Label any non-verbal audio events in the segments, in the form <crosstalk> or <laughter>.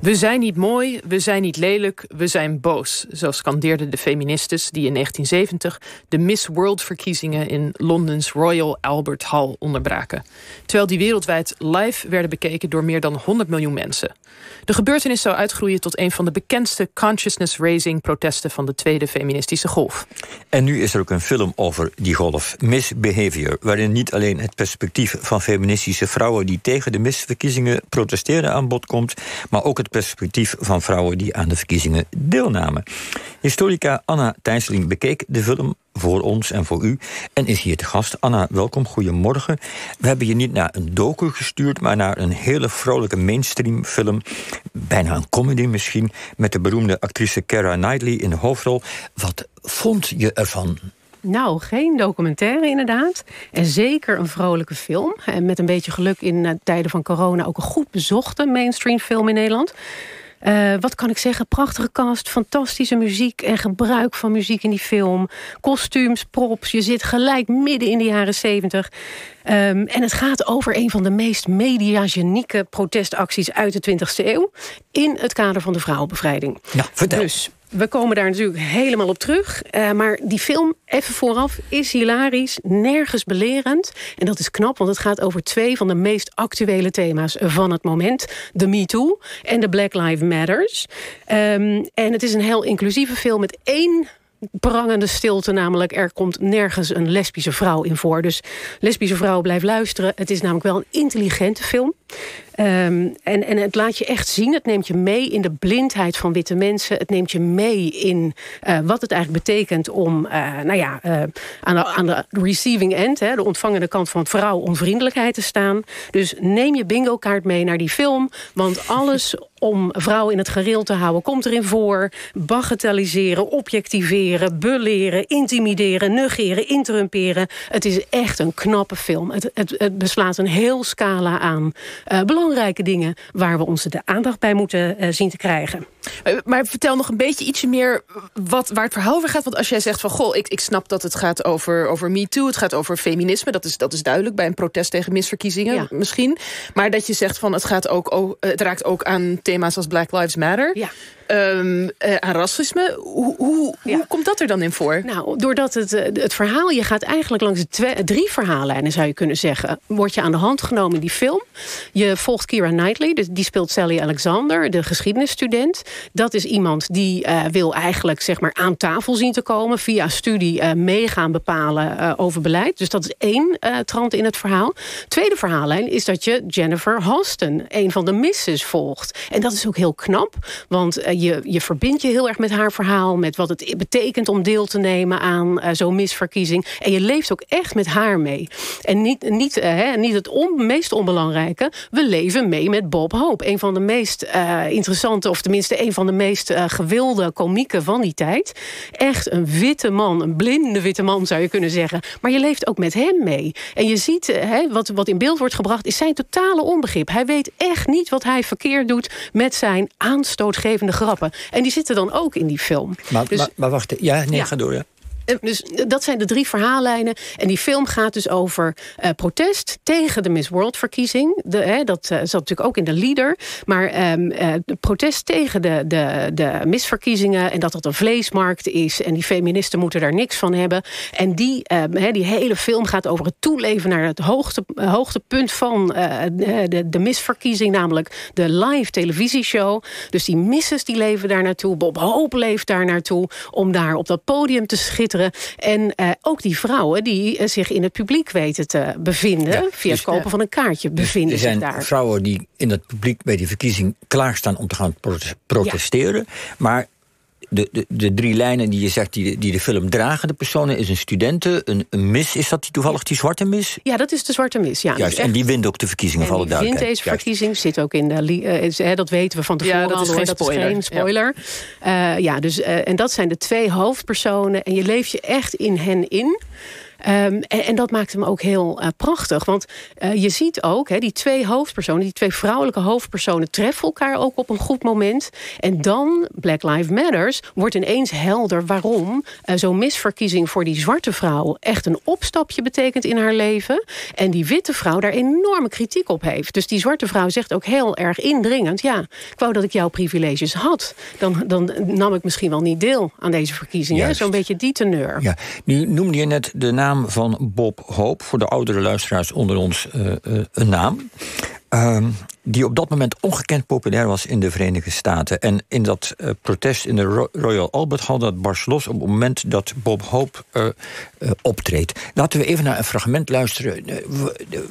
We zijn niet mooi, we zijn niet lelijk, we zijn boos. Zo scandeerden de feministes die in 1970 de Miss World-verkiezingen in Londens Royal Albert Hall onderbraken. Terwijl die wereldwijd live werden bekeken door meer dan 100 miljoen mensen. De gebeurtenis zou uitgroeien tot een van de bekendste consciousness-raising protesten van de tweede feministische golf. En nu is er ook een film over die golf, Misbehavior, waarin niet alleen het perspectief van feministische vrouwen die tegen de misverkiezingen protesteren aan bod komt, maar ook het perspectief van vrouwen die aan de verkiezingen deelnamen. Historica Anna Thijsseling bekeek de film voor ons en voor u en is hier te gast. Anna, welkom, goedemorgen. We hebben je niet naar een docu gestuurd, maar naar een hele vrolijke mainstream film. Bijna een comedy misschien, met de beroemde actrice Keira Knightley in de hoofdrol. Wat vond je ervan? Nou, geen documentaire inderdaad. En zeker een vrolijke film. En met een beetje geluk in uh, tijden van corona ook een goed bezochte mainstream film in Nederland. Uh, wat kan ik zeggen? Prachtige cast, fantastische muziek en gebruik van muziek in die film. Kostuums, props. Je zit gelijk midden in de jaren zeventig. Um, en het gaat over een van de meest mediagenieke protestacties uit de 20e eeuw. In het kader van de vrouwenbevrijding. Ja, vertel. Dus we komen daar natuurlijk helemaal op terug. Uh, maar die film, even vooraf, is hilarisch, nergens belerend. En dat is knap, want het gaat over twee van de meest actuele thema's van het moment. De Me Too en de Black Lives Matters. Um, en het is een heel inclusieve film met één prangende stilte. Namelijk, er komt nergens een lesbische vrouw in voor. Dus lesbische vrouw, blijf luisteren. Het is namelijk wel een intelligente film. Um, en, en het laat je echt zien. Het neemt je mee in de blindheid van witte mensen. Het neemt je mee in uh, wat het eigenlijk betekent om uh, nou ja, uh, aan, de, aan de receiving end, hè, de ontvangende kant van vrouw, onvriendelijkheid te staan. Dus neem je bingo kaart mee naar die film. Want alles <laughs> om vrouwen in het gereel te houden komt erin voor. Bagatelliseren, objectiveren, beleren, intimideren, negeren, interrumperen. Het is echt een knappe film. Het, het, het beslaat een heel scala aan uh, belangrijke dingen... waar we onze de aandacht bij moeten uh, zien te krijgen. Uh, maar vertel nog een beetje ietsje meer wat, waar het verhaal over gaat. Want als jij zegt van, goh, ik, ik snap dat het gaat over, over MeToo... het gaat over feminisme, dat is, dat is duidelijk... bij een protest tegen misverkiezingen ja. misschien. Maar dat je zegt van, het, gaat ook, het raakt ook aan thema's als Black Lives Matter... Ja. Um, uh, aan racisme. Hoe, hoe, ja. hoe, komt dat er dan in voor? Nou, doordat het, het verhaal... je gaat eigenlijk langs de twee, drie verhaallijnen, zou je kunnen zeggen... word je aan de hand genomen in die film. Je volgt Keira Knightley, dus die speelt Sally Alexander... de geschiedenisstudent. Dat is iemand die uh, wil eigenlijk zeg maar, aan tafel zien te komen... via studie uh, meegaan bepalen over beleid. Dus dat is één trant in het verhaal. Tweede verhaallijn is dat je Jennifer Hoston... een van de misses volgt. En dat is ook heel knap, want je, je verbindt je heel erg met haar verhaal... met wat het betekent om deel te nemen aan uh, zo'n misverkiezing. En je leeft ook echt met haar mee. En niet, niet, uh, hè, niet het meest onbelangrijke... we leven mee met Bob Hope. Een van de meest uh, interessante, of tenminste... een van de meest gewilde komieken van die tijd. Echt een witte man, een blinde witte man zou je kunnen zeggen. Maar je leeft ook met hem mee. En je ziet, hè, wat, wat in beeld wordt gebracht... is zijn totale onbegrip. Hij weet echt niet wat hij verkeerd doet... met zijn aanstootgevende grap En die zitten dan ook in die film. Maar, dus, maar, maar wacht, ja, nee, ja. ga door, ja. Dus dat zijn de drie verhaallijnen. En die film gaat dus over uh, protest tegen de Miss World-verkiezing. Dat zat natuurlijk ook in de leader. Maar de protest tegen de, de, de misverkiezingen... en dat dat een vleesmarkt is... en die feministen moeten daar niks van hebben. En die, um, die hele film gaat over het toeleven... naar het hoogte, hoogtepunt van de, de misverkiezing... namelijk de live televisieshow. Dus die misses die leven daar naartoe. Bob Hope leeft daar naartoe... om daar op dat podium te schitteren en uh, ook die vrouwen die uh, zich in het publiek weten te bevinden... Ja, via dus, het kopen van een kaartje, bevinden er zijn zich daar. vrouwen die in het publiek bij die verkiezing klaarstaan... om te gaan protesteren. Ja. Maar de, de, de, drie lijnen die je zegt, die, die de film dragen, de personen, is een studenten, een, een mis. Is dat die toevallig die zwarte mis? Ja, dat is de zwarte mis. Ja, Juist, dus en die wint ook de verkiezingen, van alle duidelijkheid. wint deze verkiezing, zit ook in de... Uh, dat weten we van tevoren ja, dat al, is geen dat spoiler. is geen spoiler. Ja, uh, ja dus, uh, en dat zijn de twee hoofdpersonen. En je leeft je echt in hen in. Ehm, en, en, dat maakt hem ook heel prachtig. Want je ziet ook, hè, die twee hoofdpersonen, die twee vrouwelijke hoofdpersonen treffen elkaar ook op een goed moment. En dan, Black Lives Matters, wordt ineens helder waarom zo'n misverkiezing voor die zwarte vrouw echt een opstapje betekent in haar leven. En die witte vrouw daar enorme kritiek op heeft. Dus die zwarte vrouw zegt ook heel erg indringend: ja, ik wou dat ik jouw privileges had. Dan, dan nam ik misschien wel niet deel aan deze verkiezingen. Zo'n beetje die teneur. Ja. Nu noemde je net de naam van Bob Hope. Voor de oudere luisteraars onder ons uh, uh, een naam. Ehm, die op dat moment ongekend populair was in de Verenigde Staten. En in dat uh, protest in de Royal Albert Hall, dat barst los op het moment dat Bob Hope uh, uh, optreedt. Laten we even naar een fragment luisteren. Het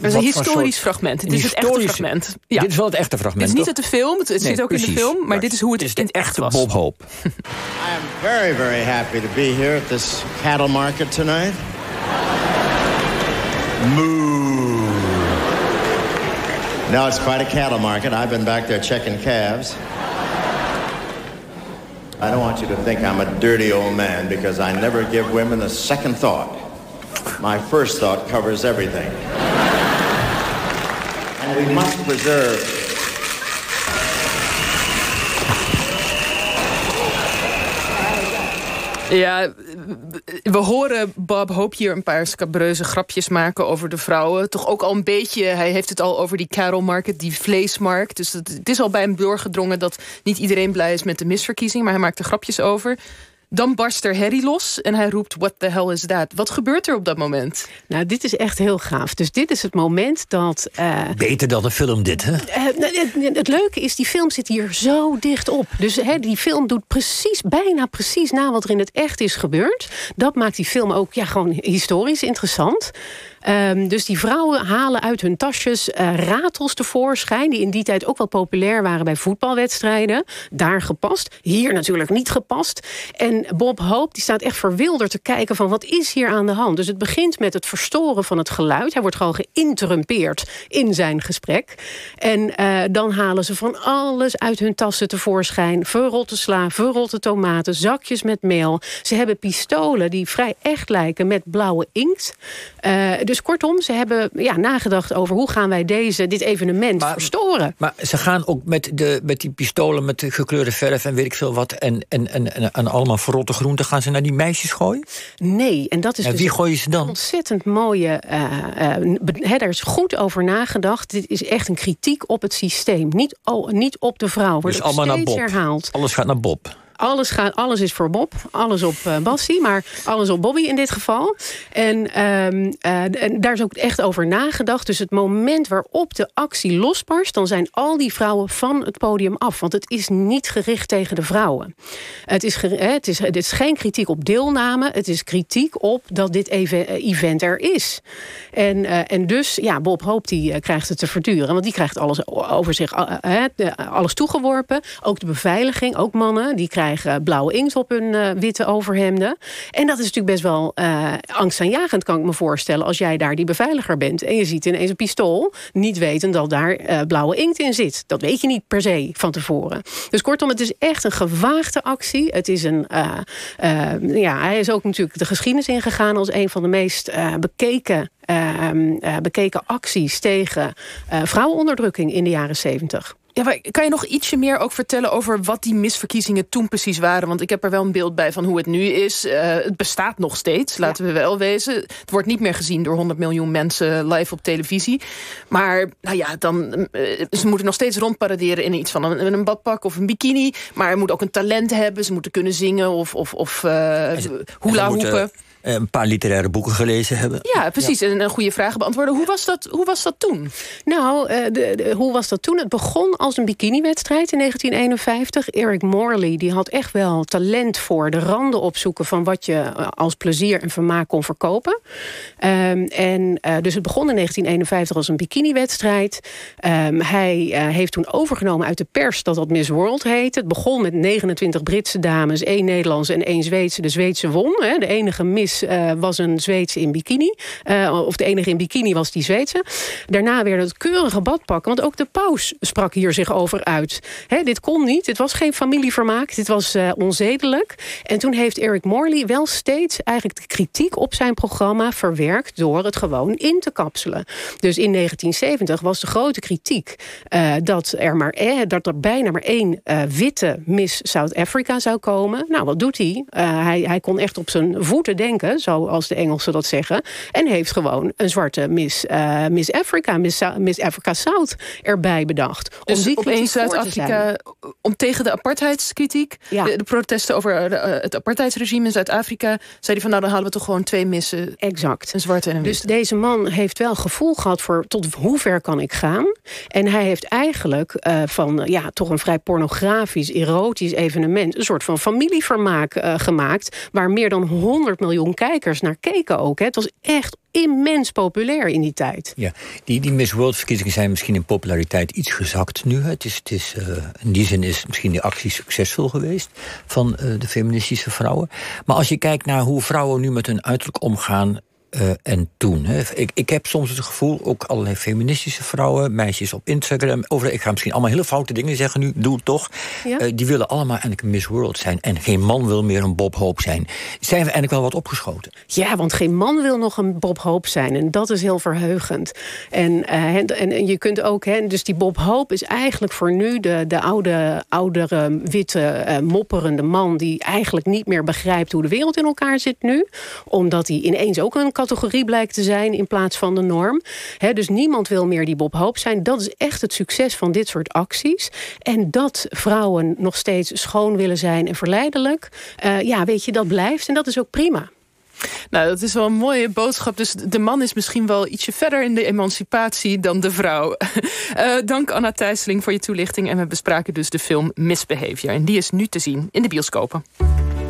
is een historisch fragment. Het is het echte fragment. Ja. Dit is wel het echte fragment. Het is niet uit de film, het nee, zit ook precies. in de film, maar, maar, dit is hoe het, het is in het echt was. Bob Hope. <laughs> I am very, very happy to be here at this cattle market tonight. Moo. No, it's quite a cattle market. I've been back there checking calves. I don't want you to think I'm a dirty old man because I never give women a second thought. My first thought covers everything. And we must preserve Ja, we horen Bob Hope hier een paar scabreuze grapjes maken over de vrouwen. Toch ook al een beetje, hij heeft het al over die cattle market, die vleesmarkt. Dus het, is al bij hem doorgedrongen dat niet iedereen blij is met de misverkiezing. Maar hij maakt er grapjes over. Dan barst er Harry los en hij roept, what the hell is that? Wat gebeurt er op dat moment? Nou, dit is echt heel gaaf. Dus dit is het moment dat... Uh, Beter dan een film dit, hè? Uh, het, leuke is, die film zit hier zo dicht op. Dus hè, die film doet precies, bijna precies na wat er in het echt is gebeurd. Dat maakt die film ook ja, gewoon historisch interessant. Um, dus die vrouwen halen uit hun tasjes uh, ratels tevoorschijn... die in die tijd ook wel populair waren bij voetbalwedstrijden. Daar gepast. Hier natuurlijk niet gepast. En Bob Hope die staat echt verwilderd te kijken van... wat is hier aan de hand? Dus het begint met het verstoren van het geluid. Hij wordt gewoon geïnterrumpeerd in zijn gesprek. En uh, dan halen ze van alles uit hun tassen tevoorschijn. Verrotte sla, verrotte tomaten, zakjes met meel. Ze hebben pistolen die vrij echt lijken met blauwe inkt. Uh, dus kortom, ze hebben ja, nagedacht over hoe gaan wij deze, dit evenement verstoren. Maar ze gaan ook met, de, met die pistolen met de gekleurde verf en weet ik veel wat... en, en, en, en allemaal verrotte groenten, gaan ze naar die meisjes gooien? Nee, en dat is en dus wie gooien ze dan? ontzettend mooie... Uh, is goed over nagedacht. Dit is echt een kritiek op het systeem. Niet, oh, niet op de vrouw. Wordt dus allemaal naar Bob. herhaald. Alles gaat naar Bob. Alles, gaat, alles is voor Bob, alles op uh, Bassie, maar alles op Bobby in dit geval. En, um, uh, en daar is ook echt over nagedacht. Dus het moment waarop de actie losbarst... dan zijn al die vrouwen van het podium af. Want het is niet gericht tegen de vrouwen. Het is, het is, geen kritiek op deelname. Het is kritiek op dat dit event er is. En, en dus, ja, Bob Hoop die krijgt het te verduren. Want die krijgt alles over zich, alles toegeworpen. Ook de beveiliging, ook mannen, die krijgen blauwe inkt op hun uh, witte overhemden. En dat is natuurlijk best wel uh, angstaanjagend, kan ik me voorstellen... als jij daar die beveiliger bent en je ziet ineens een pistool... niet weten dat daar uh, blauwe inkt in zit. Dat weet je niet per se van tevoren. Dus kortom, het is echt een gewaagde actie. Het is een... ja, hij is ook natuurlijk de geschiedenis ingegaan... als een van de meest bekeken bekeken acties tegen vrouwenonderdrukking in de jaren zeventig. Ja, kan je nog ietsje meer ook vertellen over wat die misverkiezingen toen precies waren? Want ik heb er wel een beeld bij van hoe het nu is. Uh, het bestaat nog steeds, laten we wel wezen. Het wordt niet meer gezien door 100 miljoen mensen live op televisie. Maar nou ja, dan, uh, ze moeten nog steeds rondparaderen in iets van een, een, badpak of een bikini. Maar je moet ook een talent hebben. Ze moeten kunnen zingen of, of, of uh, hula hoepen. Eh, een paar literaire boeken gelezen hebben. Ja, precies. En een goede vragen beantwoorden. Hoe was dat, hoe was dat toen? Nou, de, de, hoe was dat toen? Het begon als een bikiniwedstrijd in 1951. Eric Morley die had echt wel talent voor de randen opzoeken... van wat je eh, als plezier en vermaak kon verkopen. Um, en uh, dus het begon in 1951 als een bikiniwedstrijd. Um, hij uh, heeft toen overgenomen uit de pers dat dat Miss World heette. Het begon met 29 Britse dames, één Nederlandse en één Zweedse. De Zweedse won, hè, de enige Miss was een Zweedse in bikini. Of de enige in bikini was die Zweedse. Daarna werden het keurige badpakken. Want ook de paus sprak hier zich over uit. dit kon niet, het was geen familievermaak, dit was uh, onzedelijk. En toen heeft Eric Morley wel steeds eigenlijk de kritiek op zijn programma verwerkt... door het gewoon in te kapselen. Dus in 1970 was de grote kritiek uh, dat, er maar, eh, dat er bijna maar één uh, witte Miss South Africa zou komen. Nou, wat doet hij? hij? Hij kon echt op zijn voeten denken, zoals de Engelsen dat zeggen. En heeft gewoon een zwarte Miss, Miss Africa, Miss, Miss Africa South erbij bedacht. Dus die opeens Zuid-Afrika, om tegen de apartheidskritiek, ja. de, de, protesten over het apartheidsregime in Zuid-Afrika, zei hij van nou dan halen we toch gewoon twee missen. Exact. Een zwarte en een Dus deze man heeft wel gevoel gehad voor tot hoe ver kan ik gaan. En hij heeft eigenlijk uh, van ja, toch een vrij pornografisch, erotisch evenement, een soort van familievermaak uh, gemaakt, waar meer dan 100 miljoen kijkers naar keken ook. Hè. Het was echt immens populair in die tijd. Ja, die, die Miss World-verkiezingen zijn misschien in populariteit iets gezakt nu. Het is, het is, uh, in die zin is misschien die actie succesvol geweest van uh, de feministische vrouwen. Maar als je kijkt naar hoe vrouwen nu met hun uiterlijk omgaan... Uh, en toen. Hè. Ik, ik heb soms het gevoel, ook allerlei feministische vrouwen, meisjes op Instagram, over, ik ga misschien allemaal hele foute dingen zeggen nu, doe het toch. Ja. Uh, die willen allemaal eigenlijk een Miss World zijn. En geen man wil meer een Bob Hope zijn. Zijn we eigenlijk wel wat opgeschoten? Ja, want geen man wil nog een Bob Hope zijn. En dat is heel verheugend. En, uh, en, en, je kunt ook, hè, dus die Bob Hope is eigenlijk voor nu de, de oude, oudere, witte, mopperende man die eigenlijk niet meer begrijpt hoe de wereld in elkaar zit nu. Omdat hij ineens ook een categorie blijkt te zijn in plaats van de norm. dus niemand wil meer die Bob Hoop zijn. Dat is echt het succes van dit soort acties. En dat vrouwen nog steeds schoon willen zijn en verleidelijk... Uh, ja, weet je, dat blijft en dat is ook prima. Nou, dat is wel een mooie boodschap. Dus de man is misschien wel ietsje verder in de emancipatie dan de vrouw. Uh, <laughs> dank Anna Thijsseling voor je toelichting. En we bespraken dus de film Misbehavior. En die is nu te zien in de bioscopen.